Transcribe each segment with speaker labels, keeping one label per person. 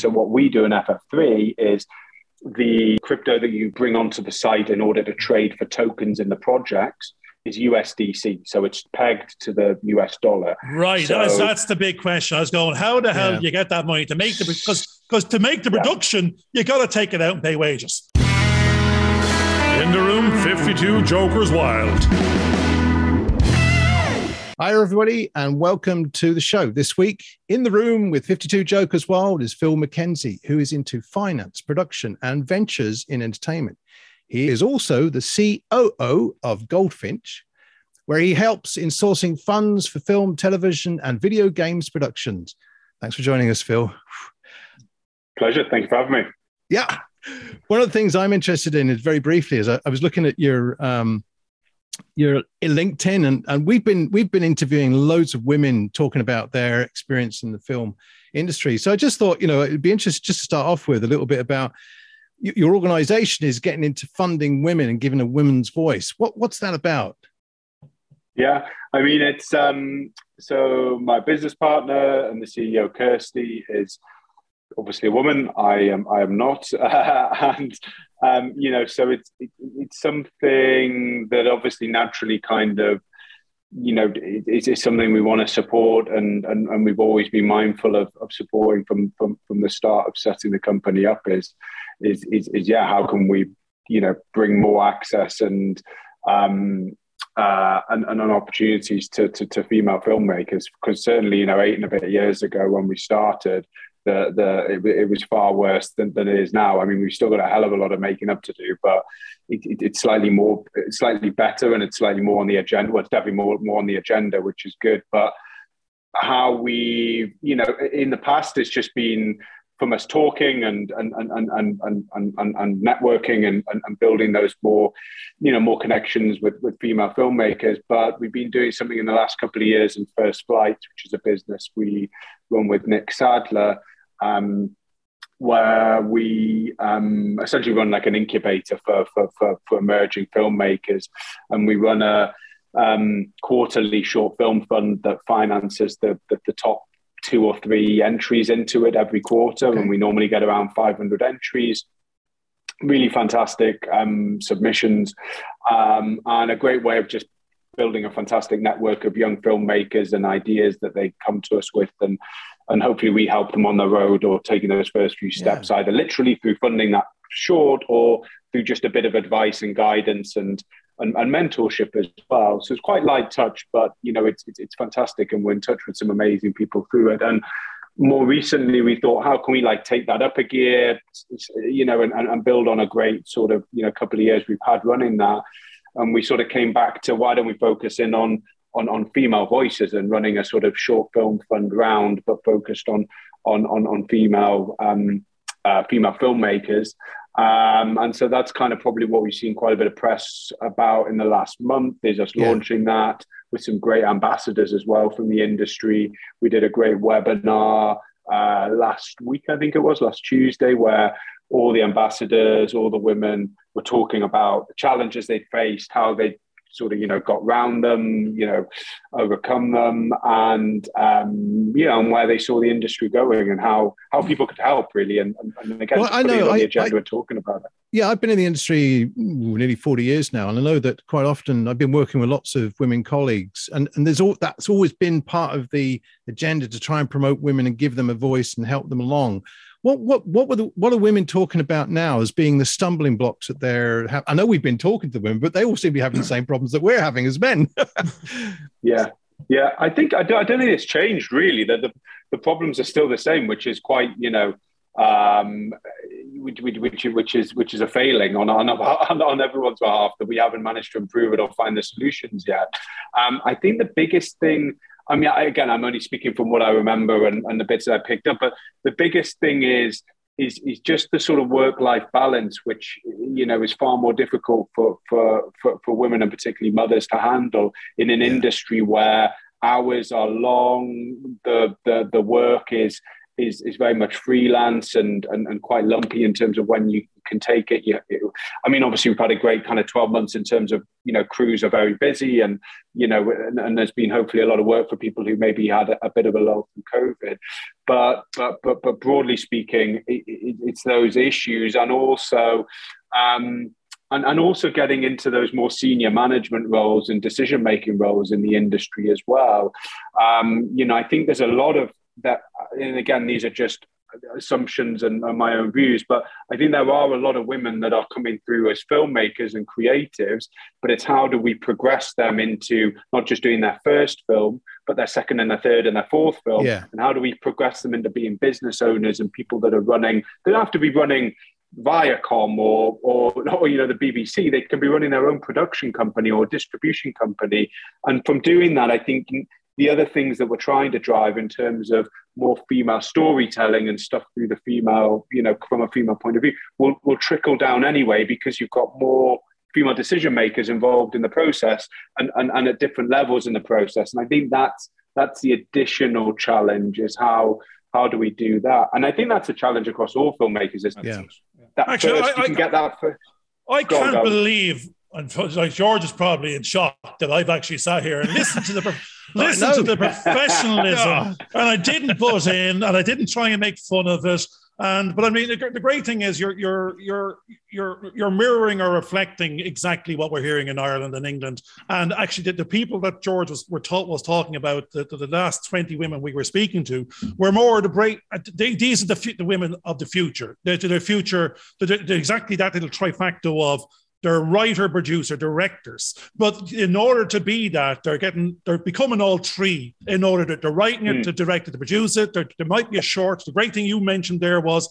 Speaker 1: So what we do in FF3 is the crypto that you bring onto the site in order to trade for tokens in the projects is USDC. So it's pegged to the US dollar.
Speaker 2: Right.
Speaker 1: So,
Speaker 2: that's, that's the big question. I was going, how the hell yeah. do you get that money to make the because because to make the production, yeah. you got to take it out and pay wages.
Speaker 3: In the room, 52 Jokers Wild.
Speaker 4: Hi, everybody, and welcome to the show. This week, in the room with 52 Jokers Wild is Phil McKenzie, who is into finance, production, and ventures in entertainment. He is also the COO of Goldfinch, where he helps in sourcing funds for film, television, and video games productions. Thanks for joining us, Phil.
Speaker 1: Pleasure. Thank you for having me.
Speaker 4: Yeah. One of the things I'm interested in is very briefly is I, I was looking at your um, your LinkedIn, and, and we've been we've been interviewing loads of women talking about their experience in the film industry. So I just thought, you know, it'd be interesting just to start off with a little bit about your organization is getting into funding women and giving a women's voice. What what's that about?
Speaker 1: Yeah, I mean, it's um, so my business partner and the CEO Kirsty is obviously a woman. I am I am not, and um, you know, so it's it, it's something that obviously naturally kind of you know it, it's something we want to support and, and and we've always been mindful of, of supporting from, from from the start of setting the company up is is is, is yeah how can we you know bring more access and um uh, and, and opportunities to, to, to female filmmakers because certainly you know eight and a bit years ago when we started the the it, it, was far worse than, than it is now. I mean, we've still got a hell of a lot of making up to do, but it, it, it's slightly more, it's slightly better, and it's slightly more on the agenda. Well, it's definitely more more on the agenda, which is good. But how we, you know, in the past, it's just been from us talking and and and and and and, and, and networking and, and, building those more, you know, more connections with with female filmmakers. But we've been doing something in the last couple of years in First Flight, which is a business we run with Nick Sadler, um, where we um, essentially run like an incubator for, for, for, for emerging filmmakers. And we run a um, quarterly short film fund that finances the, the, the, top two or three entries into it every quarter. Okay. And we normally get around 500 entries. Really fantastic um, submissions um, and a great way of just building a fantastic network of young filmmakers and ideas that they come to us with and and hopefully we help them on the road or taking those first few steps yeah. either literally through funding that short or through just a bit of advice and guidance and, and, and mentorship as well. So it's quite light touch but you know it's, it's, it's fantastic and we're in touch with some amazing people through it. And more recently we thought how can we like take that up a gear you know and, and build on a great sort of you know couple of years we've had running that? And we sort of came back to why don't we focus in on on, on female voices and running a sort of short film fund round, but focused on on on, on female um, uh, female filmmakers. Um, and so that's kind of probably what we've seen quite a bit of press about in the last month is us yeah. launching that with some great ambassadors as well from the industry. We did a great webinar uh, last week, I think it was last Tuesday, where all the ambassadors, all the women were talking about the challenges they faced, how they sort of you know got round them, you know, overcome them, and um, you know, and where they saw the industry going and how how people could help really, and, and again, well, I know on the agenda I, talking about it.
Speaker 4: Yeah, I've been in the industry nearly forty years now, and I know that quite often I've been working with lots of women colleagues, and and there's all that's always been part of the agenda to try and promote women and give them a voice and help them along. What what what were the, what are women talking about now as being the stumbling blocks that they're? I know we've been talking to women, but they all seem to be having the same problems that we're having as men.
Speaker 1: yeah, yeah. I think I don't, I don't think it's changed really. That the the problems are still the same, which is quite you know um, which, which, which, is which is a failing on, on on everyone's behalf that we haven't managed to improve it or find the solutions yet. Um, I think the biggest thing I mean, again, I'm only speaking from what I remember and, and the bits that I picked up. But the biggest thing is is is just the sort of work life balance, which you know is far more difficult for for for, for women and particularly mothers to handle in an yeah. industry where hours are long, the the the work is is is very much freelance and, and and quite lumpy in terms of when you can take it. You, I mean, obviously we've had a great kind of twelve months in terms of you know crews are very busy and you know and, and there's been hopefully a lot of work for people who maybe had a, a bit of a lull from COVID, but but but but broadly speaking, it, it, it's those issues and also. Um, and, and also getting into those more senior management roles and decision making roles in the industry as well. Um, you know, I think there's a lot of that, and again, these are just assumptions and, and, my own views, but I think there are a lot of women that are coming through as filmmakers and creatives. But it's how do we progress them into not just doing their first film, but their second and their third and their fourth film?
Speaker 4: Yeah.
Speaker 1: And how do we progress them into being business owners and people that are running? They don't have to be running Viacom or, or, or you know the BBC, they can be running their own production company or distribution company. And from doing that, I think the other things that we're trying to drive in terms of more female storytelling and stuff through the female, you know, from a female point of view, will will trickle down anyway because you've got more female decision makers involved in the process and, and, and at different levels in the process. And I think that's that's the additional challenge is how how do we do that? And I think that's a challenge across all filmmakers, isn't
Speaker 4: yeah.
Speaker 1: it? That Actually, first, I, you can I, get that first.
Speaker 2: I can't believe, and like George is probably in shock that I've actually sat here and listened to the oh, listen to the professionalism, and I didn't butt in, and I didn't try and make fun of it. And but I mean, the, the, great thing is you're you're you're you're you're mirroring or reflecting exactly what we're hearing in Ireland and England. And actually, the, the people that George was were taught was talking about the, the, last twenty women we were speaking to were more the break. Uh, they, these are the the women of the future. They're, the future. They're, they're exactly that little trifecta of they're writer, producer, directors. But in order to be that, they're getting, they're becoming all three. In order that they're writing it, mm. to direct it, to produce it. There, there might be a short. The great thing you mentioned there was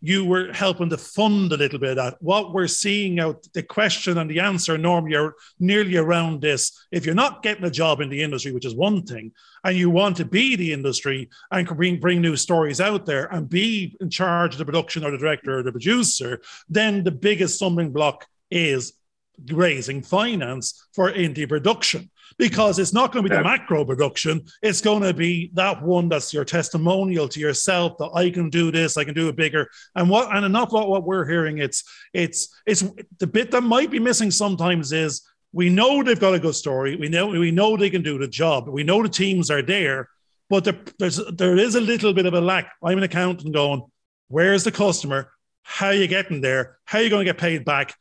Speaker 2: you were helping to fund a little bit of that. What we're seeing out, the question and the answer normally are nearly around this. If you're not getting a job in the industry, which is one thing, and you want to be the industry and bring, bring new stories out there and be in charge of the production or the director or the producer, then the biggest stumbling block is raising finance for indie production because it's not going to be the macro production. It's going to be that one that's your testimonial to yourself that I can do this, I can do it bigger. And what and enough what, what we're hearing, it's it's it's the bit that might be missing sometimes is we know they've got a good story. We know we know they can do the job. We know the teams are there, but there, there's there is a little bit of a lack. I'm an accountant going, where's the customer? How are you getting there? How are you going to get paid back?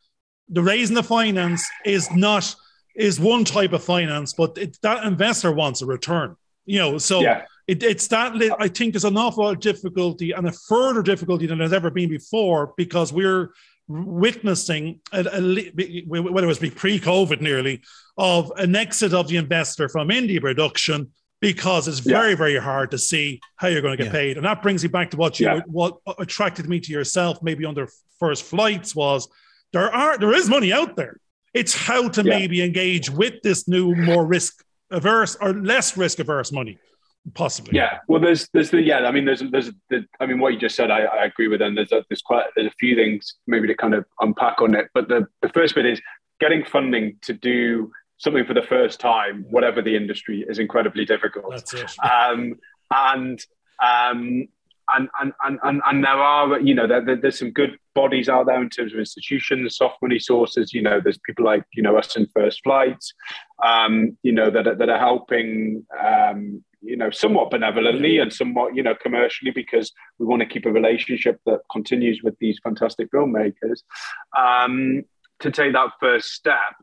Speaker 2: The raising the finance is not is one type of finance, but it, that investor wants a return. You know, so yeah. it, it's that. I think there's an awful lot of difficulty and a further difficulty than there's ever been before because we're witnessing a, a, whether it was pre-COVID nearly of an exit of the investor from indie production because it's very yeah. very hard to see how you're going to get yeah. paid and that brings you back to what you yeah. what attracted me to yourself maybe under first flights was there are there is money out there. It's how to yeah. maybe engage with this new, more risk averse or less risk averse money, possibly.
Speaker 1: Yeah. Well, there's there's the yeah. I mean, there's there's the, I mean, what you just said, I, I agree with, and there's a, there's quite there's a few things maybe to kind of unpack on it. But the the first bit is getting funding to do something for the first time, whatever the industry, is incredibly difficult.
Speaker 2: That's it.
Speaker 1: Um, and um, and, and, and, and there are, you know, there, there's some good bodies out there in terms of institutions, soft money sources. You know, there's people like, you know, us in First Flights, um, you know, that, that are helping, um, you know, somewhat benevolently and somewhat, you know, commercially because we want to keep a relationship that continues with these fantastic filmmakers um, to take that first step.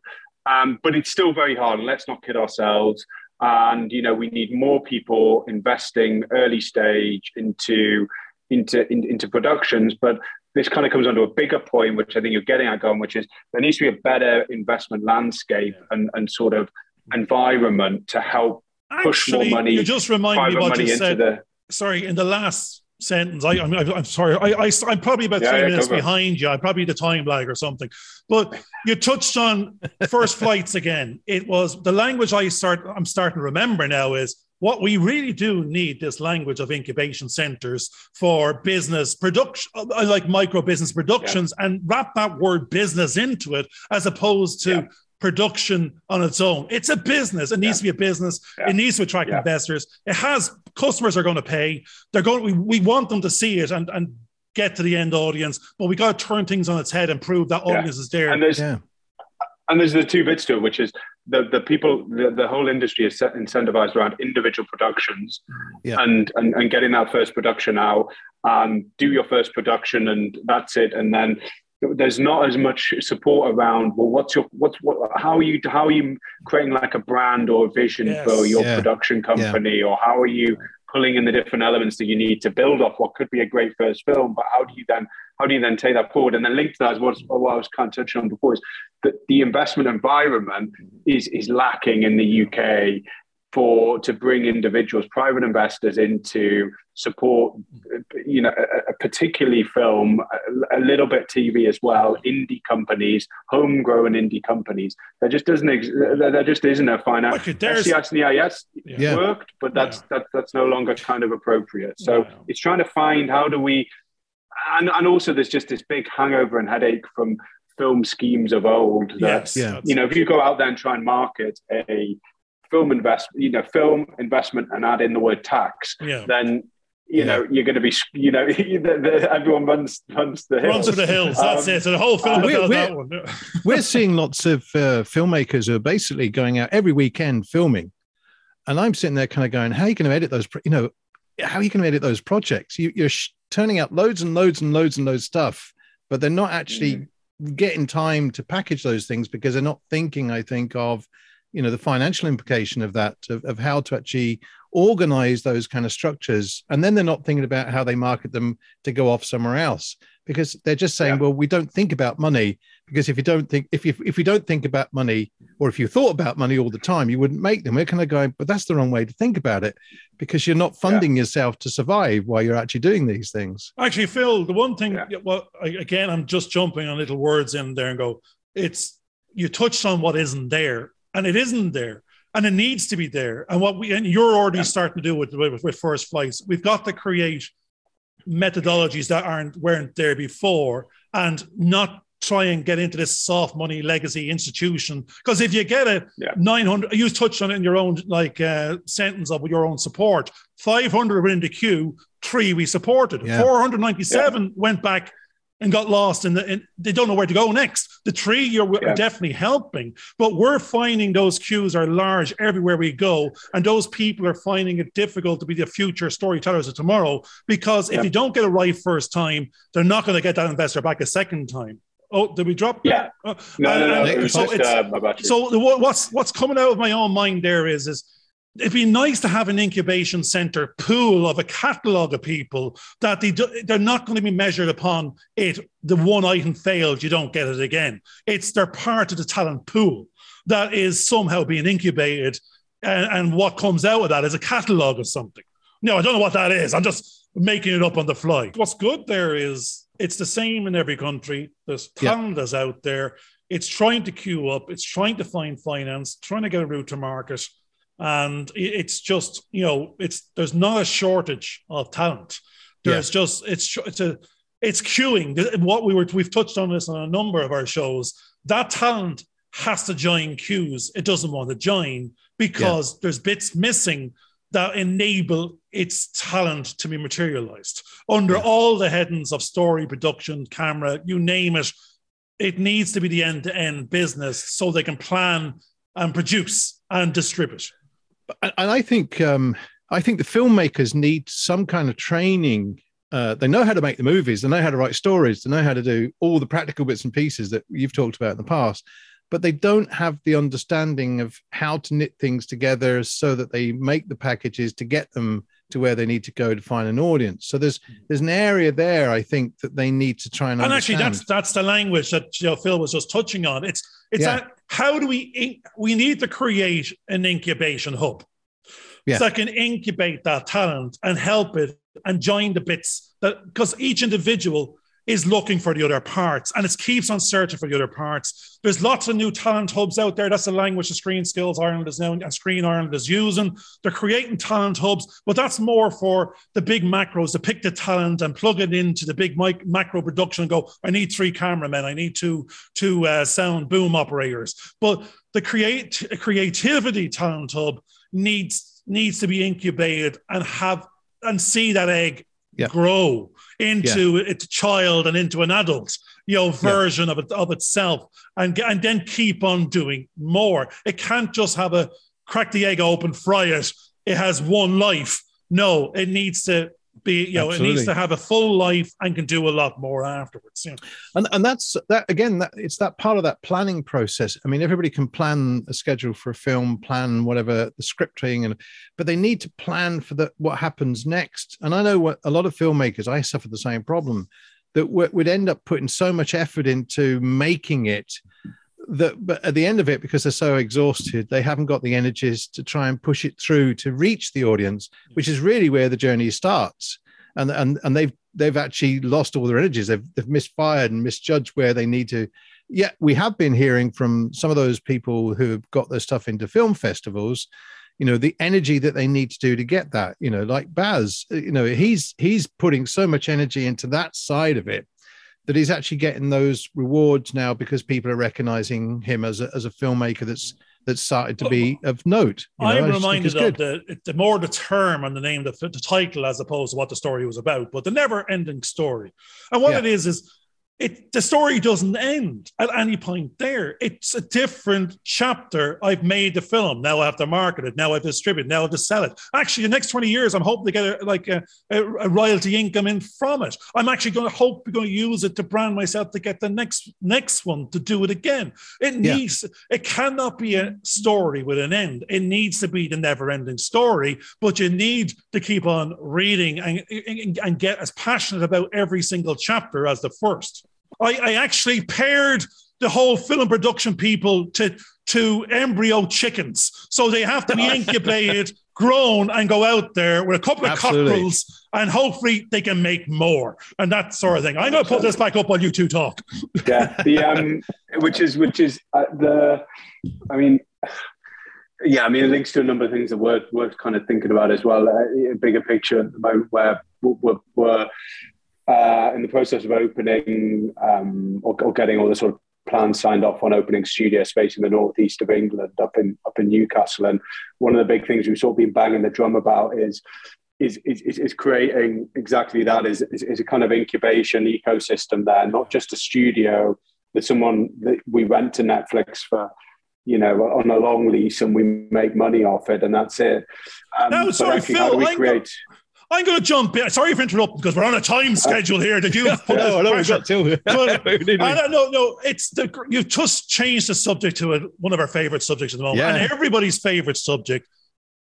Speaker 1: Um, but it's still very hard. Let's not kid ourselves and you know we need more people investing early stage into into in, into productions. But this kind of comes onto a bigger point which i think you're getting at going which is there needs to be a better investment landscape and, and sort of environment to help push
Speaker 2: Actually,
Speaker 1: more money
Speaker 2: you just remind me what you said. the, sorry in the last sentence. I, I'm, I'm sorry. I, I, am probably about yeah, three yeah, minutes behind you. I'm probably the time lag or something. But you touched on first flights again. It was the language I start. I'm starting to remember now is what we really do need this language of incubation centers for business production, uh, like micro business productions, yeah. and wrap that word business into it as opposed to production on its own. It's a business. It needs yeah. to be a business. Yeah. It needs to attract yeah. investors. It has customers are going to pay. They're going. We, we want them to see it and and get to the end audience, but we got to turn things on its head and prove that audience is there.
Speaker 1: And there's and there's the two bits to it, which is the the people, the, the whole industry is incentivized around individual productions, and, and and getting that first production out. and do your first production, and that's it. And then there's not as much support around well what's your what's what how are you how are you creating like a brand or a vision yes, for your yeah, production company? Yeah. or how are you pulling in the different elements that you need to build off what could be a great first film? But how do you then how do you then take that forward? And then link to that is what, what I was kind of touching on before is that the investment environment is is lacking in the UK for to bring individuals, private investors into support, you know, a, a particularly film, a, a, little bit TV as well, indie companies, homegrown indie companies. There just doesn't ex- there just isn't a finance. Okay, SEIS and EIS yeah. worked, but that's yeah. that, that's no longer kind of appropriate. So yeah. it's trying to find how do we, and and also there's just this big hangover and headache from film schemes of old that yes, you know if you go out there and try and market a film investment, you know, film investment, and add in the word tax, yeah. then you yeah. know you're going to be, you know, the, the, everyone runs runs the hills.
Speaker 2: Runs for the hills. That's um, it. So the whole film uh, we're, we're, one.
Speaker 4: we're seeing lots of uh, filmmakers who are basically going out every weekend filming, and I'm sitting there kind of going, "How are you going to edit those? You know, how are you going to edit those projects? You, are sh- turning out loads and loads and loads and loads of stuff, but they're not actually." Mm. Getting time to package those things because they're not thinking, I think, of you know the financial implication of that of, of how to actually organize those kind of structures and then they're not thinking about how they market them to go off somewhere else because they're just saying yeah. well we don't think about money because if you don't think if you if you don't think about money or if you thought about money all the time you wouldn't make them we're kind of going but that's the wrong way to think about it because you're not funding yeah. yourself to survive while you're actually doing these things
Speaker 2: actually phil the one thing yeah. well again i'm just jumping on little words in there and go it's you touched on what isn't there and it isn't there and it needs to be there and what we and you're already yeah. starting to do with, with, with first flights we've got to create methodologies that aren't weren't there before and not try and get into this soft money legacy institution because if you get a yeah. 900 you touched on it in your own like uh, sentence of your own support 500 were in the queue three we supported yeah. 497 yeah. went back and got lost and the, they don't know where to go next. The tree you're yeah. definitely helping, but we're finding those queues are large everywhere we go, and those people are finding it difficult to be the future storytellers of tomorrow because if you don't get it right first time, they're not going to get that investor back a second time. Oh, did we drop?
Speaker 1: Yeah. Uh, no, no, no. So, just, uh,
Speaker 2: so what's what's coming out of my own mind there is is it'd be nice to have an incubation center pool of a catalog of people that they do, they're not going to be measured upon it the one item failed you don't get it again. It's they're part of the talent pool that is somehow being incubated and, and what comes out of that is a catalog of something. No i don't know what that is. I'm just making it up on the fly. What's good there is it's the same in every country. There's talent yeah. out there. It's trying to queue up. It's trying to find finance trying to get a route to market and it's just you know it's there's not a shortage of talent. There's yeah. just it's it's a it's queuing. What we were we've touched on this on a number of our shows. That talent has to join queues. It doesn't want to join because yeah. there's bits missing that enable its talent to be materialized under yeah. all the headings of story, production, camera, you name it. It needs to be the end to end business so they can plan and produce and distribute
Speaker 4: and I think um, I think the filmmakers need some kind of training. Uh, they know how to make the movies, they know how to write stories, they know how to do all the practical bits and pieces that you've talked about in the past, but they don't have the understanding of how to knit things together so that they make the packages to get them to where they need to go to find an audience. So there's there's an area there I think that they need to try and. And
Speaker 2: understand. actually, that's that's the language that you know, Phil was just touching on. It's it's yeah. that how do we we need to create an incubation hub yeah. so I can incubate that talent and help it and join the bits that because each individual is looking for the other parts and it keeps on searching for the other parts. There's lots of new talent hubs out there. That's the language the Screen Skills Ireland is now and Screen Ireland is using. They're creating talent hubs, but that's more for the big macros to pick the talent and plug it into the big mic- macro production and go, I need three cameramen, I need two, two uh, sound boom operators. But the create creativity talent hub needs needs to be incubated and have and see that egg yeah. grow into yeah. its child and into an adult you know version yeah. of it of itself and and then keep on doing more it can't just have a crack the egg open fry it it has one life no it needs to be you know Absolutely. it needs to have a full life and can do a lot more afterwards you know?
Speaker 4: and and that's that again that it's that part of that planning process i mean everybody can plan a schedule for a film plan whatever the scripting and but they need to plan for the what happens next and i know what a lot of filmmakers i suffer the same problem that would end up putting so much effort into making it that but at the end of it because they're so exhausted they haven't got the energies to try and push it through to reach the audience mm. which is really where the journey starts. And and and they've they've actually lost all their energies. They've, they've misfired and misjudged where they need to. Yet we have been hearing from some of those people who have got their stuff into film festivals you know the energy that they need to do to get that you know like baz you know he's he's putting so much energy into that side of it that he's actually getting those rewards now because people are recognizing him as a, as a filmmaker that's that's started to be of note.
Speaker 2: You know, I'm reminded of the, the more the term and the name, the, the title, as opposed to what the story was about, but the never ending story. And what yeah. it is, is it the story doesn't end at any point there. It's a different chapter. I've made the film. Now I have to market it. Now I distribute. Now I have to sell it. Actually, the next 20 years, I'm hoping to get a, like a, a, a royalty income in from it. I'm actually going to hope going to use it to brand myself to get the next next one to do it again. It needs yeah. it cannot be a story with an end. It needs to be the never-ending story, but you need to keep on reading and, and, and get as passionate about every single chapter as the first. I, I actually paired the whole film production people to to embryo chickens. So they have to be incubated, grown, and go out there with a couple of Absolutely. cockerels, and hopefully they can make more and that sort of thing. I'm going to put this back up while you two talk.
Speaker 1: Yeah, the um, which is which is uh, the, I mean. Yeah, I mean, it links to a number of things that worth worth kind of thinking about as well. Uh, a bigger picture at the moment, where we're, we're uh, in the process of opening um, or, or, getting all the sort of plans signed off on opening studio space in the northeast of England, up in up in Newcastle. And one of the big things we've sort of been banging the drum about is is is, is creating exactly that is, is, is a kind of incubation ecosystem there, not just a studio that someone that we rent to Netflix for you know, on a long lease and we make money off it and that's it.
Speaker 2: Um, no, sorry, Phil. Create... I'm going to jump in. Sorry for interrupting because we're on a time schedule here that you put no, no, we've got to. but, no, no, it's the you've just changed the subject to a, one of our favorite subjects at the moment, yeah. and everybody's favorite subject.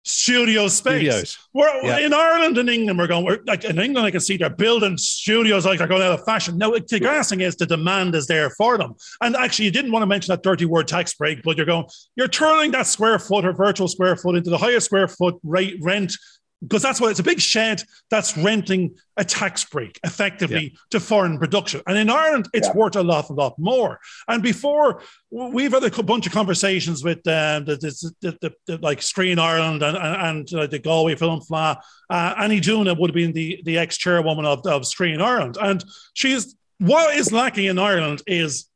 Speaker 2: Studio space. Studios. We're yeah. in Ireland and England. We're going. We're like in England. I can see they're building studios like they're going out of fashion. Now, the gas thing is the demand is there for them. And actually, you didn't want to mention that dirty word tax break, but you're going. You're turning that square foot or virtual square foot into the highest square foot rate rent because that's what it's a big shed that's renting a tax break effectively yeah. to foreign production. And in Ireland, it's yeah. worth a lot, a lot more. And before we've had a bunch of conversations with um, the, the, the, the, like Screen Ireland and, and, and uh, the Galway Film Fleadh. Uh, Annie Doona would have been the, the ex chairwoman of, of Screen Ireland. And she's what is lacking in Ireland is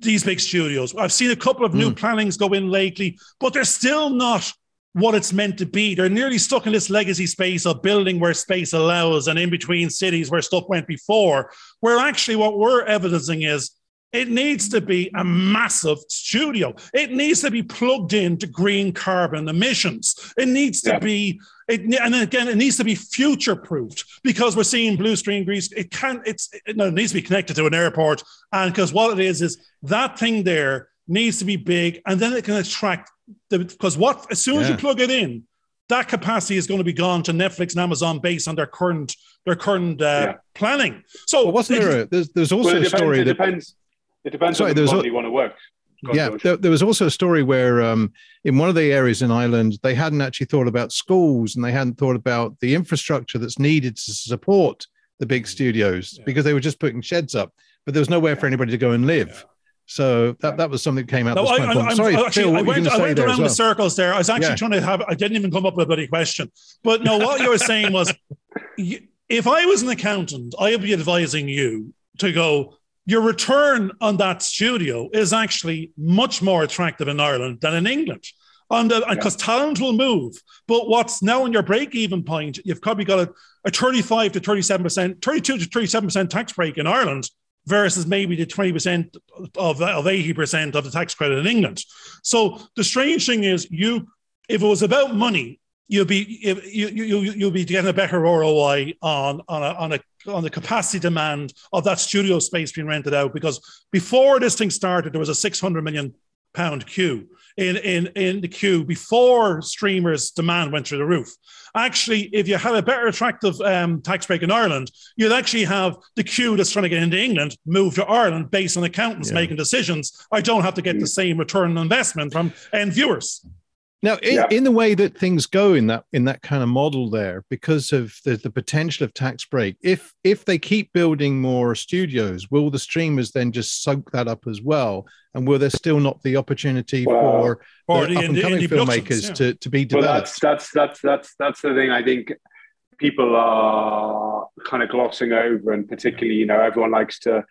Speaker 2: these big studios. I've seen a couple of new mm. plannings go in lately, but they're still not what it's meant to be. They're nearly stuck in this legacy space of building where space allows and in between cities where stuff went before, where actually what we're evidencing is it needs to be a massive studio. It needs to be plugged into green carbon emissions. It needs to yeah. be, it, and again, it needs to be future proofed because we're seeing blue screen grease. It can't, it's, it, no, it needs to be connected to an airport. And because what it is, is that thing there needs to be big and then it can attract because what as soon as you plug it in, that capacity is going to be gone to Netflix and Amazon based on their current their current uh, yeah. planning. So
Speaker 4: well, wasn't there? A, there's, there's also well, a story.
Speaker 1: It depends. It depends sorry, on the you want to work.
Speaker 4: yeah, there, there, was also a story where um, in one of the areas in Ireland, they hadn't actually thought about schools and they hadn't thought about the infrastructure that's needed to support the big studios yeah. because they were just putting sheds up, but there was nowhere for anybody to go and live. So that, that was something that came out. No, I,
Speaker 2: I, Sorry, actually, Phil, I went, I went around well? the circles there. I was actually yeah. trying to have. I didn't even come up with a bloody question. But no, what you were saying was, if I was an accountant, I would be advising you to go. Your return on that studio is actually much more attractive in Ireland than in England because uh, yeah. talent will move. But what's now in your break even point, you've probably got a, a 35 to 37%, 32 to 37% tax break in Ireland versus maybe the 20% of, of 80% of the tax credit in England. So the strange thing is you, if it was about money, you'll be you, you, you'll be getting a better ROI on on a, on a on the capacity demand of that studio space being rented out because before this thing started there was a 600 million pound queue in, in, in the queue before streamers' demand went through the roof. Actually, if you had a better attractive um, tax break in Ireland, you'd actually have the queue that's trying to get into England move to Ireland based on accountants yeah. making decisions. I don't have to get the same return on investment from end viewers.
Speaker 4: Now, in, yeah. in the way that things go in that in that kind of model there, because of the, the potential of tax break, if if they keep building more studios, will the streamers then just soak that up as well? And will there still not the opportunity well, for the up and coming filmmakers yeah. to, to be developed? Well,
Speaker 1: that's that's that's that's that's the thing. I think people are kind of glossing over, and particularly, you know, everyone likes to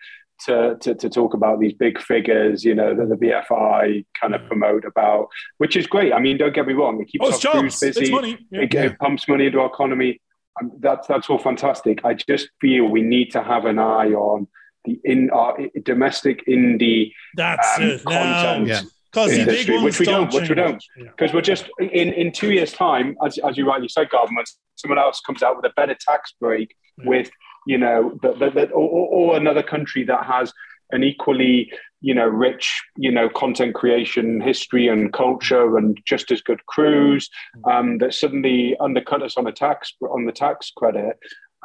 Speaker 1: to, to, to, talk about these big figures, you know, that the BFI kind of promote about, which is great. I mean, don't get me wrong, it keeps oh, our crews busy, yeah. it, it, pumps money into our economy. Um, that's that's all fantastic. I just feel we need to have an eye on the in our domestic indie
Speaker 2: that's um,
Speaker 1: it. content.
Speaker 2: yeah because industry,
Speaker 1: which we don't, which we don't, because yeah. we're just in in two years' time, as, as you rightly said, government, someone else comes out with a better tax break yeah. with you know, that, that, that or, or, another country that has an equally, you know, rich, you know, content creation history and culture and just as good crews um, that suddenly undercut us on a tax on the tax credit.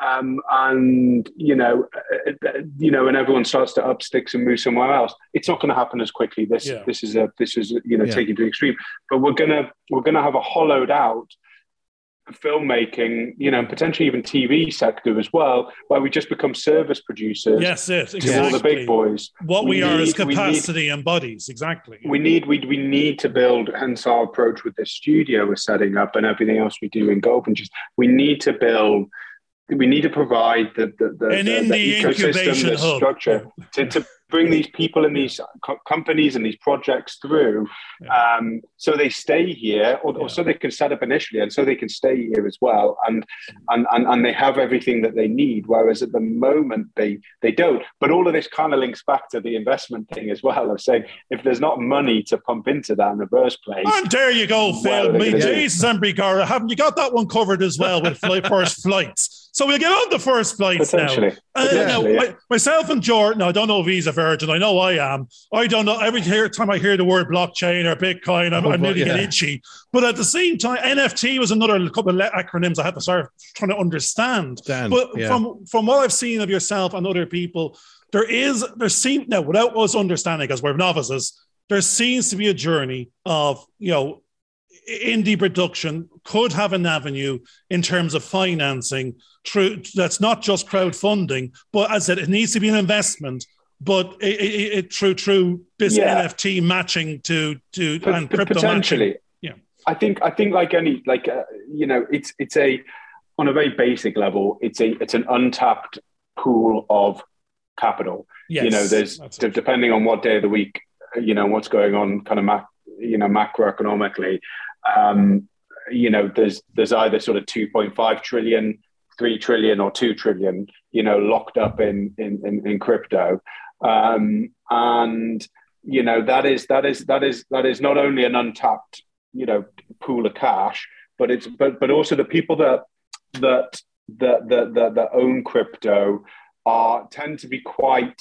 Speaker 1: Um, and you know, uh, uh, you know, when everyone starts to up sticks and move somewhere else, it's not going to happen as quickly. This, yeah. this is a, this is you know, yeah. taking to the extreme. But we're gonna, we're gonna have a hollowed out filmmaking, you know, and potentially even TV sector as well, where we just become service producers.
Speaker 2: Yes, yes,
Speaker 1: exactly. To all the big boys.
Speaker 2: What we, we are need, is capacity need, and bodies, exactly.
Speaker 1: We need we, we need to build. Hence our approach with this studio we're setting up and everything else we do in Goldfinch just we need to build. We need to provide the the, the, the, the ecosystem, the structure to, to bring these people and these co- companies and these projects through yeah. um, so they stay here or, yeah. or, so they can set up initially and so they can stay here as well and, and and and they have everything that they need whereas at the moment they they don't. But all of this kind of links back to the investment thing as well of saying if there's not money to pump into that in the first place
Speaker 2: and there you go Phil me? Jesus and haven't you got that one covered as well with first flights so we'll get on the first flights now. Uh, now yeah. myself and Jordan, I don't know if he's a virgin. I know I am. I don't know. Every time I hear the word blockchain or Bitcoin, I'm, oh, I'm nearly yeah. get itchy. But at the same time, NFT was another couple of acronyms I had to start trying to understand. Dan, but yeah. from from what I've seen of yourself and other people, there is there seems now without us understanding, because we're novices, there seems to be a journey of you know indie production could have an avenue in terms of financing through that's not just crowdfunding, but as I said, it needs to be an investment. But it, it, it through through this yeah. NFT matching to to P- and crypto potentially. Matching. Yeah,
Speaker 1: I think I think like any like uh, you know it's it's a on a very basic level it's a it's an untapped pool of capital. Yes, you know, there's depending on what day of the week, you know, what's going on, kind of mac, you know, macroeconomically. Um, you know, there's there's either sort of 2.5 trillion, 3 trillion, or 2 trillion, you know, locked up in in, in, in crypto. Um, and you know, that is that is that is that is not only an untapped, you know, pool of cash, but it's but but also the people that that that that that, that own crypto are tend to be quite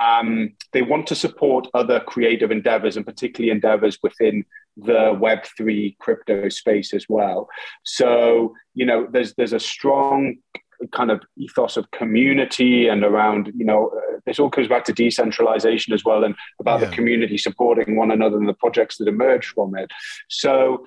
Speaker 1: um, they want to support other creative endeavors and particularly endeavors within the Web3 crypto space as well. So, you know, there's, there's a strong kind of ethos of community and around, you know, uh, this all comes back to decentralization as well and about yeah. the community supporting one another and the projects that emerge from it. So,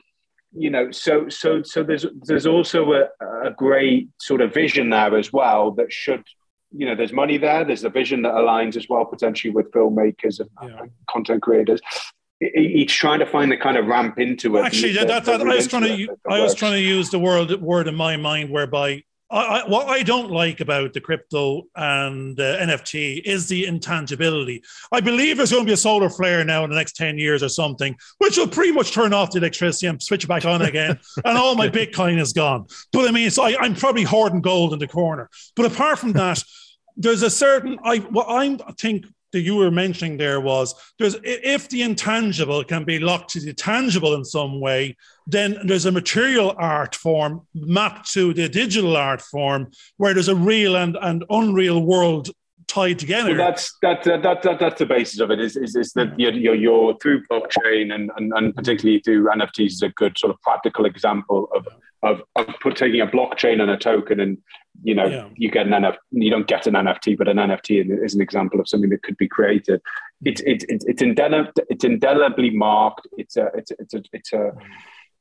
Speaker 1: you know, so so so there's there's also a, a great sort of vision there as well that should you know there's money there there's a vision that aligns as well potentially with filmmakers and, yeah. and content creators each trying to find the kind of ramp into it.
Speaker 2: Actually, that, that, that I was trying to I was trying to use the word word in my mind whereby I, I, what I don't like about the crypto and uh, NFT is the intangibility. I believe there's going to be a solar flare now in the next 10 years or something, which will pretty much turn off the electricity and switch it back on again. and all my Bitcoin is gone. But I mean, so I, I'm probably hoarding gold in the corner. But apart from that, there's a certain, I, what I think that you were mentioning there was there's if the intangible can be locked to the tangible in some way, then there's a material art form mapped to the digital art form where there's a real and, and unreal world tied together.
Speaker 1: Well, that's that, that, that, that, that's the basis of it. Is is, is that you're, you're, you're through blockchain and, and and particularly through NFTs is a good sort of practical example of of, of put, taking a blockchain and a token and you know yeah. you get an NFT you don't get an NFT but an NFT is an example of something that could be created it's it's it's, it's, it's indelibly marked it's a it's it's a, it's a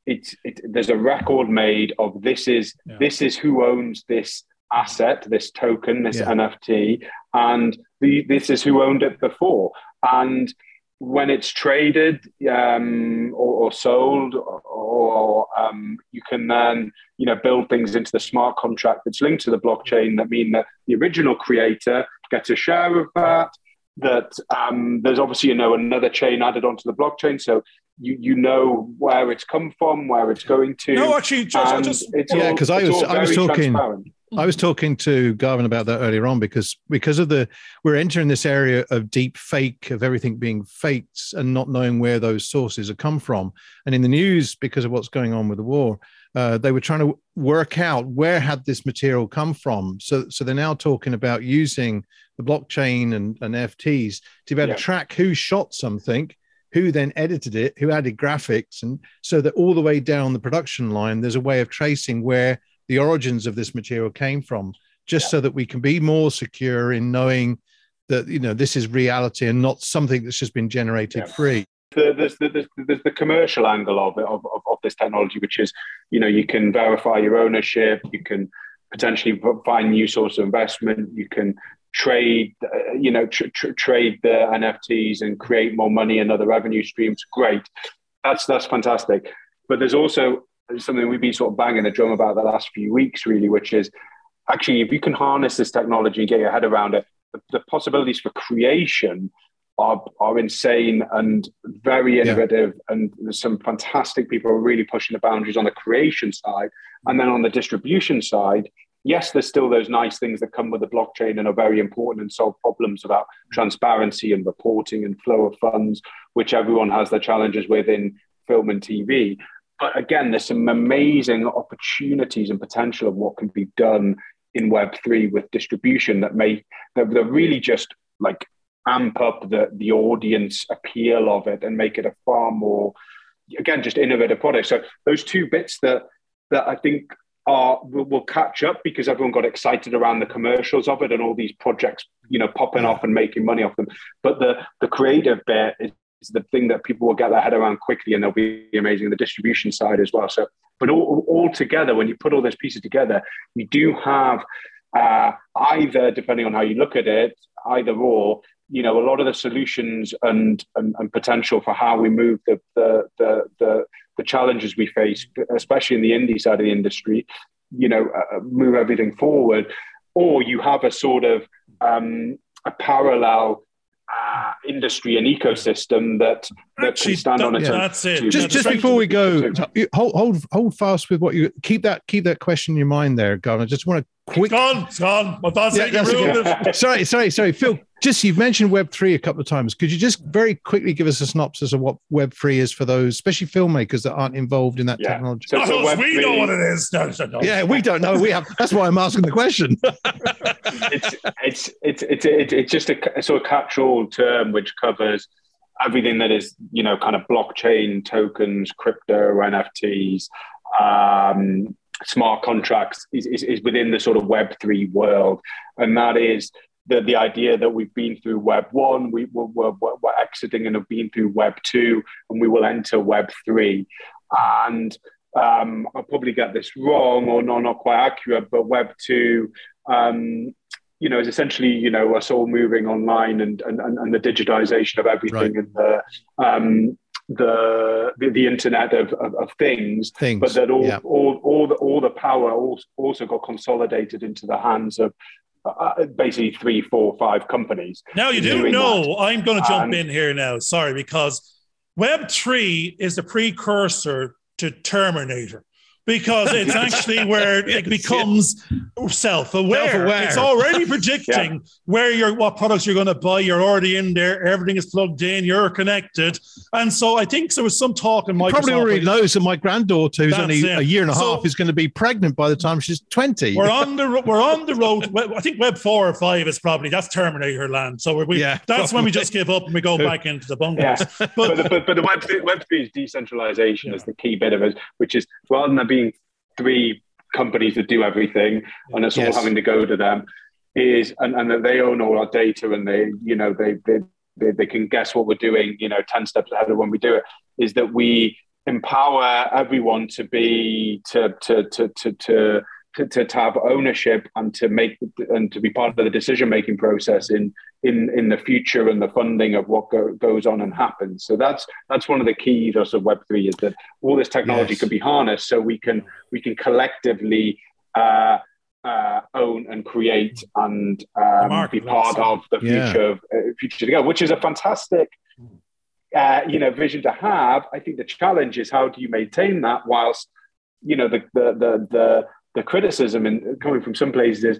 Speaker 1: it's it, there's a record made of this is yeah. this is who owns this asset this token this yeah. NFT and the, this is who owned it before and when it's traded um, or, or, sold, or, or um, you can then you know build things into the smart contract that's linked to the blockchain that mean that the original creator gets a share of that. That um, there's obviously you know another chain added onto the blockchain, so you you know where it's come from, where it's going to.
Speaker 2: No, actually, just, just
Speaker 4: yeah, because I was I was talking. I was talking to Garvin about that earlier on because because of the we're entering this area of deep fake of everything being faked and not knowing where those sources have come from. And in the news, because of what's going on with the war, uh, they were trying to work out where had this material come from. So so they're now talking about using the blockchain and, and NFTs to be able yeah. to track who shot something who then edited it, who added graphics, and so that all the way down the production line, there's a way of tracing where the origins of this material came from, just yeah. so that we can be more secure in knowing that you know this is reality and not something that's just been generated yeah. free.
Speaker 1: There's the, there's, there's the commercial angle of it of, of, of this technology, which is you know you can verify your ownership, you can potentially find new source of investment, you can trade, uh, you know, tr- tr- trade the NFTs and create more money and other revenue streams. Great, that's that's fantastic. But there's also something we've been sort of banging the drum about the last few weeks, really, which is actually if you can harness this technology and get your head around it, the, the possibilities for creation are, are insane and very innovative. Yeah. And there's some fantastic people are really pushing the boundaries on the creation side. And then on the distribution side, yes, there's still those nice things that come with the blockchain and are very important and solve problems about transparency and reporting and flow of funds, which everyone has their challenges with in film and TV. But again, there's some amazing opportunities and potential of what can be done in Web3 with distribution that may that, that really just like amp up the, the audience appeal of it and make it a far more again just innovative product. So those two bits that that I think are will, will, catch up because everyone got excited around the commercials of it and all these projects, you know, popping off and making money off them. But the the creative bit is is the thing that people will get their head around quickly and they'll be amazing. The distribution side as well. So, but all, all together, when you put all those pieces together, you do have uh, either, depending on how you look at it, either or, you know, a lot of the solutions and, and, and potential for how we move the, the, the, the, the challenges we face, especially in the indie side of the industry, you know, uh, move everything forward. Or you have a sort of um, a parallel uh, industry and ecosystem that, that Actually, can stand that, on its
Speaker 2: yeah, own. That's it.
Speaker 4: Just, just before we go, hold, hold hold fast with what you keep that keep that question in your mind there, Governor. Just want to quick.
Speaker 2: It's gone. It's gone. My thoughts
Speaker 4: yeah, sorry, sorry, sorry, Phil. Just you've mentioned Web three a couple of times. Could you just very quickly give us a synopsis of what Web three is for those, especially filmmakers that aren't involved in that yeah. technology?
Speaker 2: So, so Web we know what it is. No,
Speaker 4: no, no. Yeah, we don't know. We have. That's why I'm asking the question.
Speaker 1: it's it's it's it's it's, it's just a, a sort of catch-all term which covers everything that is you know kind of blockchain tokens, crypto, NFTs. Um, smart contracts is, is, is within the sort of Web3 world. And that is the, the idea that we've been through Web 1, we, we're, we're, we're exiting and have been through Web 2, and we will enter Web 3. And um, I'll probably get this wrong or not, not quite accurate, but Web two, um, you know, is essentially you know us all moving online and and, and the digitization of everything right. and the um, the, the, the internet of, of, of things,
Speaker 4: things,
Speaker 1: but that all, yeah. all all the all the power also got consolidated into the hands of uh, basically three, four, five companies.
Speaker 2: Now you do know I'm going to jump in here now. Sorry, because Web three is the precursor to Terminator because it's actually where it becomes self-aware. self-aware. It's already predicting yeah. where you're, what products you're going to buy. You're already in there. Everything is plugged in. You're connected. And so I think there was some talk in Microsoft.
Speaker 4: Probably already knows that my granddaughter, who's only it. a year and a so half, is going to be pregnant by the time she's 20.
Speaker 2: We're on the we're on the road. I think Web four or five is probably that's Terminator land. So we, yeah, that's probably. when we just give up and we go back into the bunkers. Yeah.
Speaker 1: But, but, but, but, the Web Web three is decentralization yeah. is the key bit of it, which is rather than being three companies that do everything and it's yes. all having to go to them is and, and that they own all our data and they you know they, they they they can guess what we're doing you know 10 steps ahead of when we do it is that we empower everyone to be to to to to, to to, to, to, have ownership and to make and to be part of the decision making process in in in the future and the funding of what go, goes on and happens. So that's that's one of the keys of Web three is that all this technology yes. can be harnessed so we can we can collectively. Uh, uh, own and create and um, be part of the future yeah. of uh, future to go, which is a fantastic, uh, you know, vision to have. I think the challenge is how do you maintain that whilst, you know, the the the the the criticism and coming from some places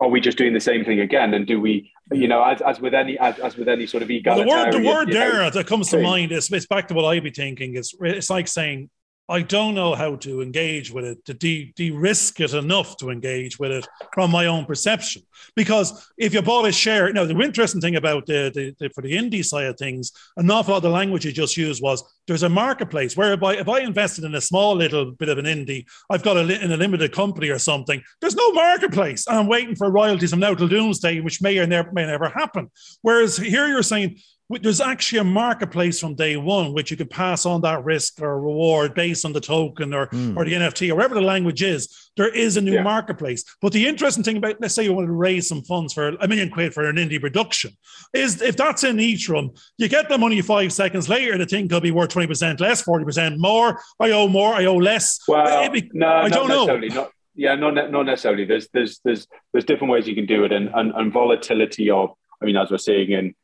Speaker 1: are we just doing the same thing again? And do we you know as, as with any as, as with any sort of egalitarian
Speaker 2: well, the word the word there know, that comes to mind is it's back to what i'd be thinking is it's like saying I don't know how to engage with it, to de, de-risk it enough to engage with it from my own perception. Because if you bought a share, now the interesting thing about the, the, the, for the indie side of things, an awful lot of the language you just used was there's a marketplace whereby if I invested in a small little bit of an indie, I've got a in a limited company or something. There's no marketplace, and I'm waiting for royalties from now till doomsday, which may or never, may never happen. Whereas here you're saying there's actually a marketplace from day one which you could pass on that risk or reward based on the token or, mm. or the nft or whatever the language is. There is a new yeah. marketplace. But the interesting thing about let's say you want to raise some funds for a million quid for an indie production is if that's in ethereum you get the money five seconds later the thing could be worth 20% less 40% more. I owe more i owe less.
Speaker 1: Well be, no i don't know. not, yeah not, not necessarily. There's there's there's there's different ways you can do it and, and, and volatility of i mean as we're seeing in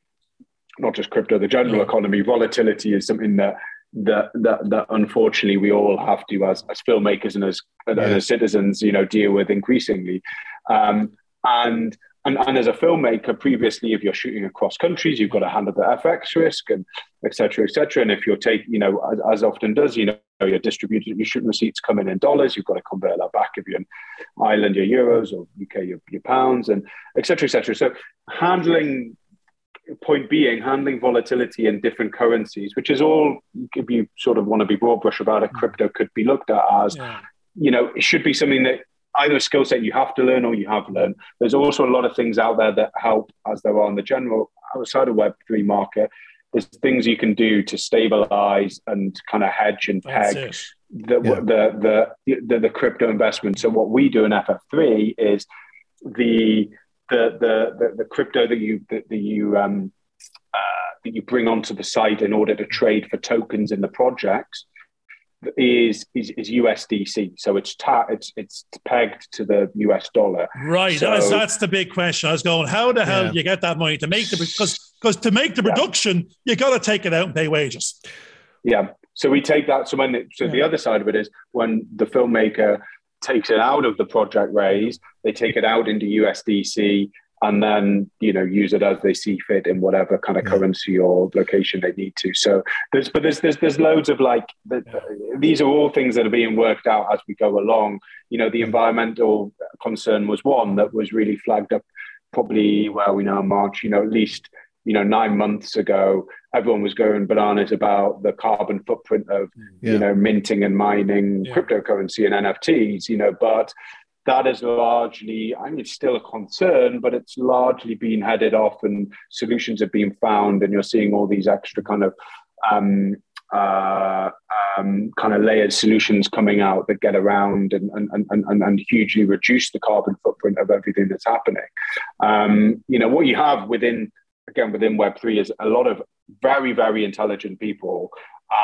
Speaker 1: not just crypto, the general mm. economy, volatility is something that that that, that unfortunately we all have to as, as filmmakers and as, yeah. and as citizens, you know, deal with increasingly. Um, and and, and as a filmmaker, previously, if you're shooting across countries, you've got to handle the FX risk and et cetera, et cetera. And if you're taking, you know, as, as, often does, you know, you're distributed, your shooting receipts come in in dollars, you've got to convert that back if you're in Ireland, your euros, or UK, your, your pounds, and et cetera, et cetera. So handling point being handling volatility in different currencies, which is all if you sort of want to be broad brush about it, mm. crypto could be looked at as, yeah. you know, it should be something that either a skill set you have to learn or you have learned. There's also a lot of things out there that help, as there are in the general outside of Web three market. There's things you can do to stabilize and kind of hedge and peg the, yeah. the, the, the the crypto investment. So what we do in FF3 is the the the the, the crypto that you that, that you um, uh, that you bring onto the site in order to trade for tokens in the projects is is, is USDC. So it's ta- it's it's pegged to the US dollar.
Speaker 2: Right. So, that's, that's the big question. I was going, how the hell yeah. do you get that money to make the because because to make the production, yeah. you got to take it out and pay wages.
Speaker 1: Yeah. So we take that. So when it, so yeah. the other side of it is when the filmmaker takes it out of the project raise, they take it out into USDC and then you know use it as they see fit in whatever kind of yeah. currency or location they need to. So there's but there's there's there's loads of like the, yeah. these are all things that are being worked out as we go along. You know, the environmental concern was one that was really flagged up probably well we know March. You know, at least you know nine months ago everyone was going bananas about the carbon footprint of yeah. you know minting and mining yeah. cryptocurrency and nfts you know but that is largely i mean it's still a concern but it's largely been headed off and solutions have been found and you're seeing all these extra kind of um, uh, um, kind of layered solutions coming out that get around and, and, and, and, and hugely reduce the carbon footprint of everything that's happening. Um, you know, what you have within, again, within Web3 is a lot of very, very intelligent people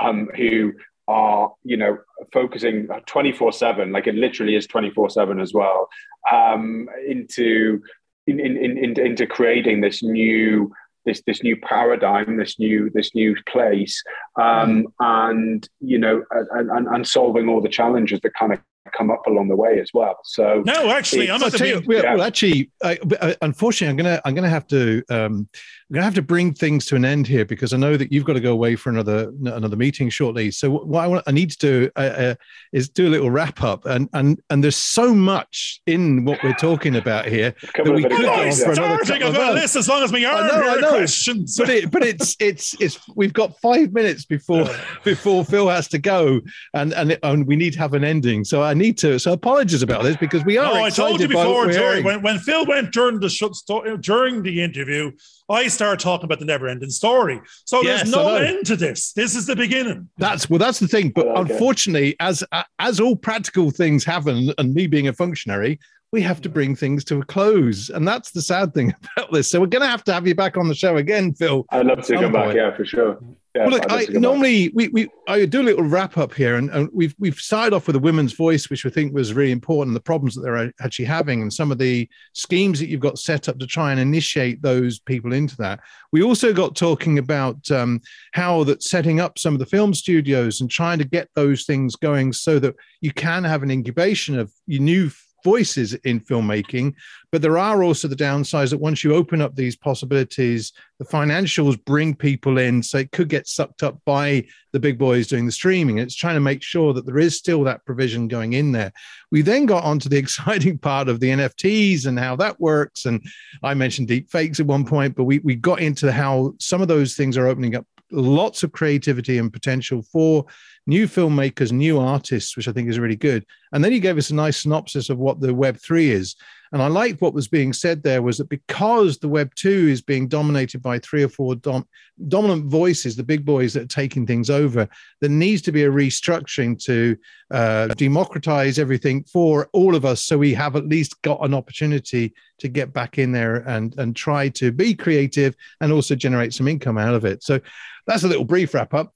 Speaker 1: um, who are, you know, focusing 24 7, like it literally is 24 7 as well, um, into, in, in, in, into creating this new this this new paradigm, this new this new place, um, mm. and you know, and, and, and solving all the challenges that kind of come up along the way as well. So
Speaker 2: no, actually, I'm not
Speaker 4: you, well, yeah. well, actually, I, uh, unfortunately, I'm gonna I'm gonna have to um, I'm gonna have to bring things to an end here because I know that you've got to go away for another another meeting shortly. So what I want I need to do uh, uh, is do a little wrap up, and and and there's so much in what we're talking about here that we could go on for another couple
Speaker 2: of list as long as we are I know, I know. questions.
Speaker 4: But it, but it's it's it's we've got five minutes before before Phil has to go, and and, it, and we need to have an ending. So I need to. So apologies about this because we are. No, I told you before,
Speaker 2: Jerry. When, when Phil went during the during the interview, I start talking about the never-ending story. So yes, there's no end to this. This is the beginning.
Speaker 4: That's well, that's the thing. But oh, okay. unfortunately, as as all practical things happen, and me being a functionary, we have to bring things to a close, and that's the sad thing about this. So we're going to have to have you back on the show again, Phil.
Speaker 1: I'd love to come point. back. Yeah, for sure. Yeah,
Speaker 4: well, look, I, normally we, we I do a little wrap up here, and, and we've we've started off with a women's voice, which I think was really important. The problems that they're actually having, and some of the schemes that you've got set up to try and initiate those people into that. We also got talking about um, how that setting up some of the film studios and trying to get those things going so that you can have an incubation of your new voices in filmmaking, but there are also the downsides that once you open up these possibilities, the financials bring people in, so it could get sucked up by the big boys doing the streaming. It's trying to make sure that there is still that provision going in there. We then got onto the exciting part of the NFTs and how that works, and I mentioned deep fakes at one point, but we we got into how some of those things are opening up lots of creativity and potential for new filmmakers, new artists, which I think is really good. And then he gave us a nice synopsis of what the Web 3 is. And I liked what was being said there was that because the Web 2 is being dominated by three or four dom- dominant voices, the big boys that are taking things over, there needs to be a restructuring to uh, democratize everything for all of us so we have at least got an opportunity to get back in there and, and try to be creative and also generate some income out of it. So that's a little brief wrap up.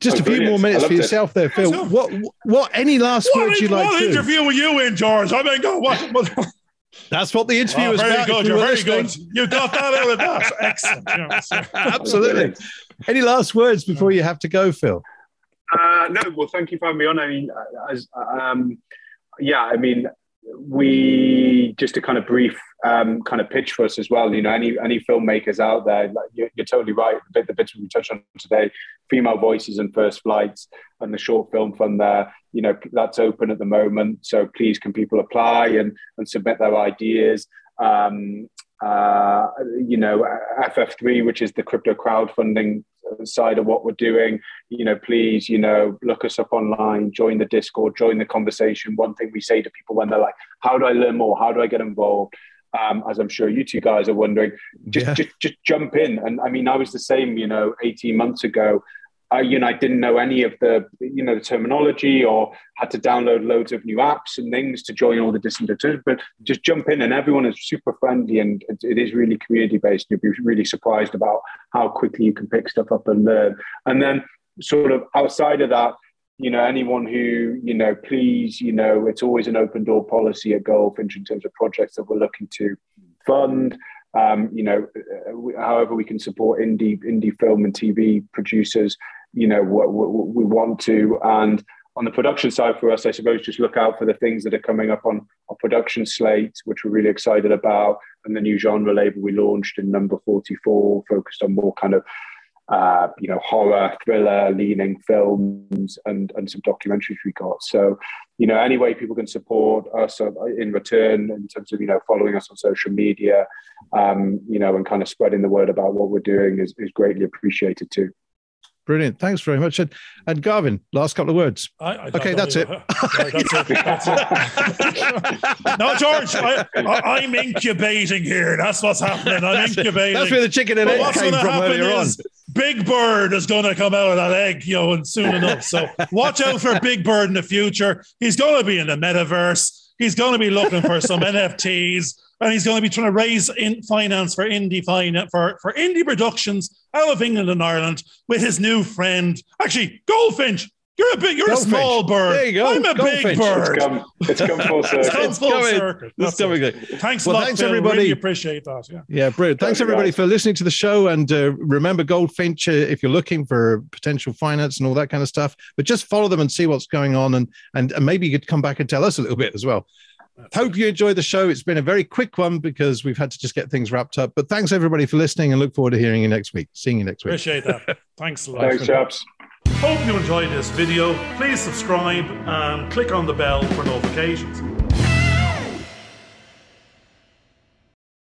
Speaker 4: Just oh, a few brilliant. more minutes for yourself it. there, Phil. So, what what any last what words you'd like
Speaker 2: what
Speaker 4: to?
Speaker 2: What interview were you in, George? I mean, go what? what?
Speaker 4: That's what the interview oh, was
Speaker 2: very
Speaker 4: about.
Speaker 2: Good, you're very listening. good. You got that out of that. Excellent.
Speaker 4: Yeah, Absolutely. Any last words before you have to go, Phil?
Speaker 1: Uh, no. Well, thank you for having me on. I mean, as um, yeah, I mean, we just a kind of brief um, kind of pitch for us as well. You know, any any filmmakers out there, like, you're, you're, totally right. The, bit, the bits we touched on today, female voices and first flights, and the short film fund there. You know, that's open at the moment. So please, can people apply and and submit their ideas? Um, uh, you know, FF3, which is the crypto crowdfunding side of what we're doing, you know, please, you know, look us up online, join the Discord, join the conversation. One thing we say to people when they're like, "How do I learn more? How do I get involved?" Um, as I'm sure you two guys are wondering, just yeah. just just jump in. And I mean, I was the same, you know, 18 months ago. I, you know, I didn't know any of the, you know, the terminology or had to download loads of new apps and things to join all the different. But just jump in, and everyone is super friendly, and it, it is really community based. You'll be really surprised about how quickly you can pick stuff up and learn. And then, sort of outside of that, you know, anyone who, you know, please, you know, it's always an open door policy at Goldfinch in terms of projects that we're looking to fund. Um, you know, uh, however we can support indie indie film and TV producers, you know, what, what we want to. And on the production side for us, I suppose just look out for the things that are coming up on our production slate, which we're really excited about, and the new genre label we launched in number 44, focused on more kind of uh, you know, horror, thriller leaning films and, and some documentaries we got. So, you know, any way people can support us in return in terms of, you know, following us on social media, um, you know, and kind of spreading the word about what we're doing is, is greatly appreciated too.
Speaker 4: Brilliant. Thanks very much. And, and Garvin, last couple of words.
Speaker 2: I, I
Speaker 4: okay, that's it.
Speaker 2: that's it. That's it. no, George, I, am incubating here. That's what's happening. I'm incubating.
Speaker 4: That's where the chicken and egg came from earlier on.
Speaker 2: Big Bird is going to come out of that egg, you know, and soon enough. So watch out for Big Bird in the future. He's going to be in the metaverse. He's going to be looking for some NFTs, and he's going to be trying to raise in finance for indie finance for, for indie productions out of England and Ireland with his new friend, actually Goldfinch. You're a big, you're Goldfinch. a small bird.
Speaker 4: There you go.
Speaker 2: I'm a
Speaker 4: Goldfinch.
Speaker 2: big bird.
Speaker 1: It's come, it's come full circle.
Speaker 2: It's come full circle.
Speaker 4: That's coming good.
Speaker 2: Thanks well, a lot, thanks Phil. everybody. Really appreciate that. Yeah,
Speaker 4: yeah, brilliant. Thanks everybody for listening to the show. And uh, remember, Goldfinch, uh, if you're looking for potential finance and all that kind of stuff, but just follow them and see what's going on, and and, and maybe you could come back and tell us a little bit as well. That's Hope you enjoyed the show. It's been a very quick one because we've had to just get things wrapped up. But thanks everybody for listening, and look forward to hearing you next week. Seeing you next week.
Speaker 2: Appreciate that. Thanks a lot.
Speaker 1: Thanks, chaps.
Speaker 3: Hope you enjoyed this video. Please subscribe and click on the bell for notifications.